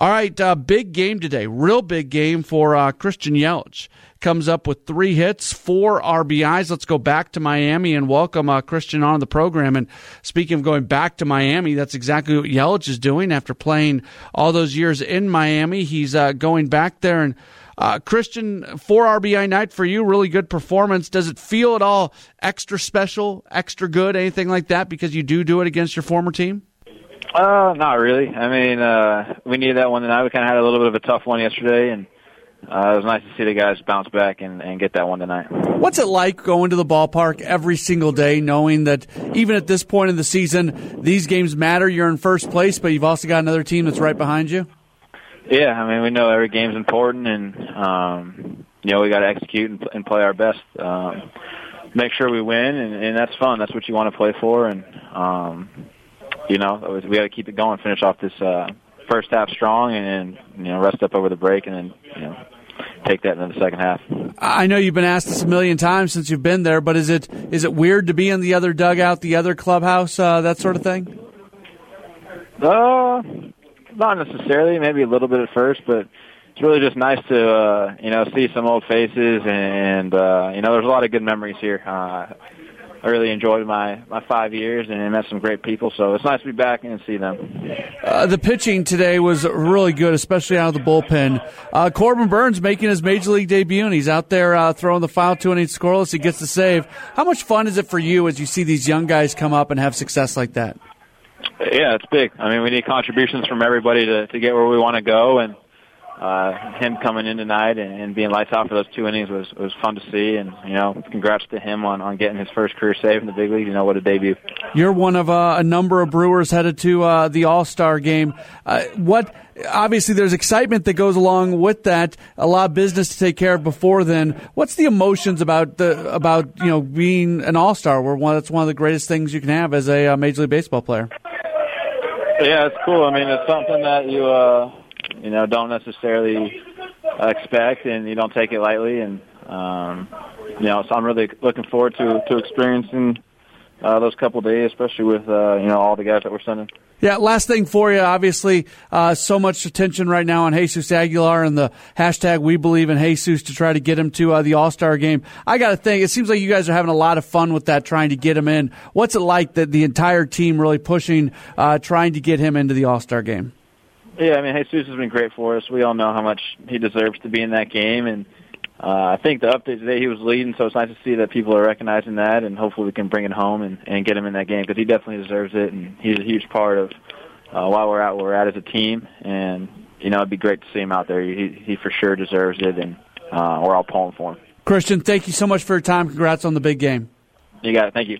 All right, uh, big game today. Real big game for uh, Christian Yelich. Comes up with three hits, four RBIs. Let's go back to Miami and welcome uh, Christian on the program. And speaking of going back to Miami, that's exactly what Yelich is doing after playing all those years in Miami. He's uh, going back there and. Uh, Christian, four RBI night for you, really good performance. Does it feel at all extra special, extra good, anything like that because you do do it against your former team? Uh, not really. I mean, uh, we needed that one tonight. We kind of had a little bit of a tough one yesterday, and uh, it was nice to see the guys bounce back and, and get that one tonight. What's it like going to the ballpark every single day, knowing that even at this point in the season, these games matter? You're in first place, but you've also got another team that's right behind you. Yeah, I mean, we know every game's important, and um, you know we got to execute and, and play our best. Um, make sure we win, and, and that's fun. That's what you want to play for, and um, you know, we got to keep it going, finish off this uh, first half strong, and, and you know, rest up over the break, and then you know, take that into the second half. I know you've been asked this a million times since you've been there, but is it is it weird to be in the other dugout, the other clubhouse, uh, that sort of thing? Uh, not necessarily. Maybe a little bit at first, but it's really just nice to uh, you know see some old faces, and uh, you know, there's a lot of good memories here. Uh, I really enjoyed my my five years and I met some great people. So it's nice to be back and see them. Uh, the pitching today was really good, especially out of the bullpen. Uh, Corbin Burnes making his major league debut, and he's out there uh, throwing the final two innings scoreless. He gets the save. How much fun is it for you as you see these young guys come up and have success like that? Yeah, it's big. I mean, we need contributions from everybody to to get where we want to go, and uh, him coming in tonight and, and being lights out for those two innings was was fun to see. And you know, congrats to him on on getting his first career save in the big league. You know, what a debut! You're one of uh, a number of Brewers headed to uh, the All Star game. Uh, what? Obviously, there's excitement that goes along with that. A lot of business to take care of before then. What's the emotions about the about you know being an All Star? Where one that's one of the greatest things you can have as a uh, Major League Baseball player. Yeah, it's cool. I mean, it's something that you uh, you know don't necessarily expect, and you don't take it lightly. And um, you know, so I'm really looking forward to to experiencing uh, those couple days, especially with uh, you know all the guys that we're sending. Yeah, last thing for you. Obviously, uh, so much attention right now on Jesus Aguilar and the hashtag We Believe in Jesus to try to get him to uh, the All Star game. I got to think it seems like you guys are having a lot of fun with that, trying to get him in. What's it like that the entire team really pushing, uh, trying to get him into the All Star game? Yeah, I mean, Jesus has been great for us. We all know how much he deserves to be in that game, and uh, I think the update today he was leading, so it's nice to see that people are recognizing that, and hopefully we can bring it home and, and get him in that game because he definitely deserves it, and he's a huge part of uh, why we're at where we're at as a team, and you know it'd be great to see him out there. He he for sure deserves it, and uh, we're all pulling for him. Christian, thank you so much for your time. Congrats on the big game. You got it. Thank you.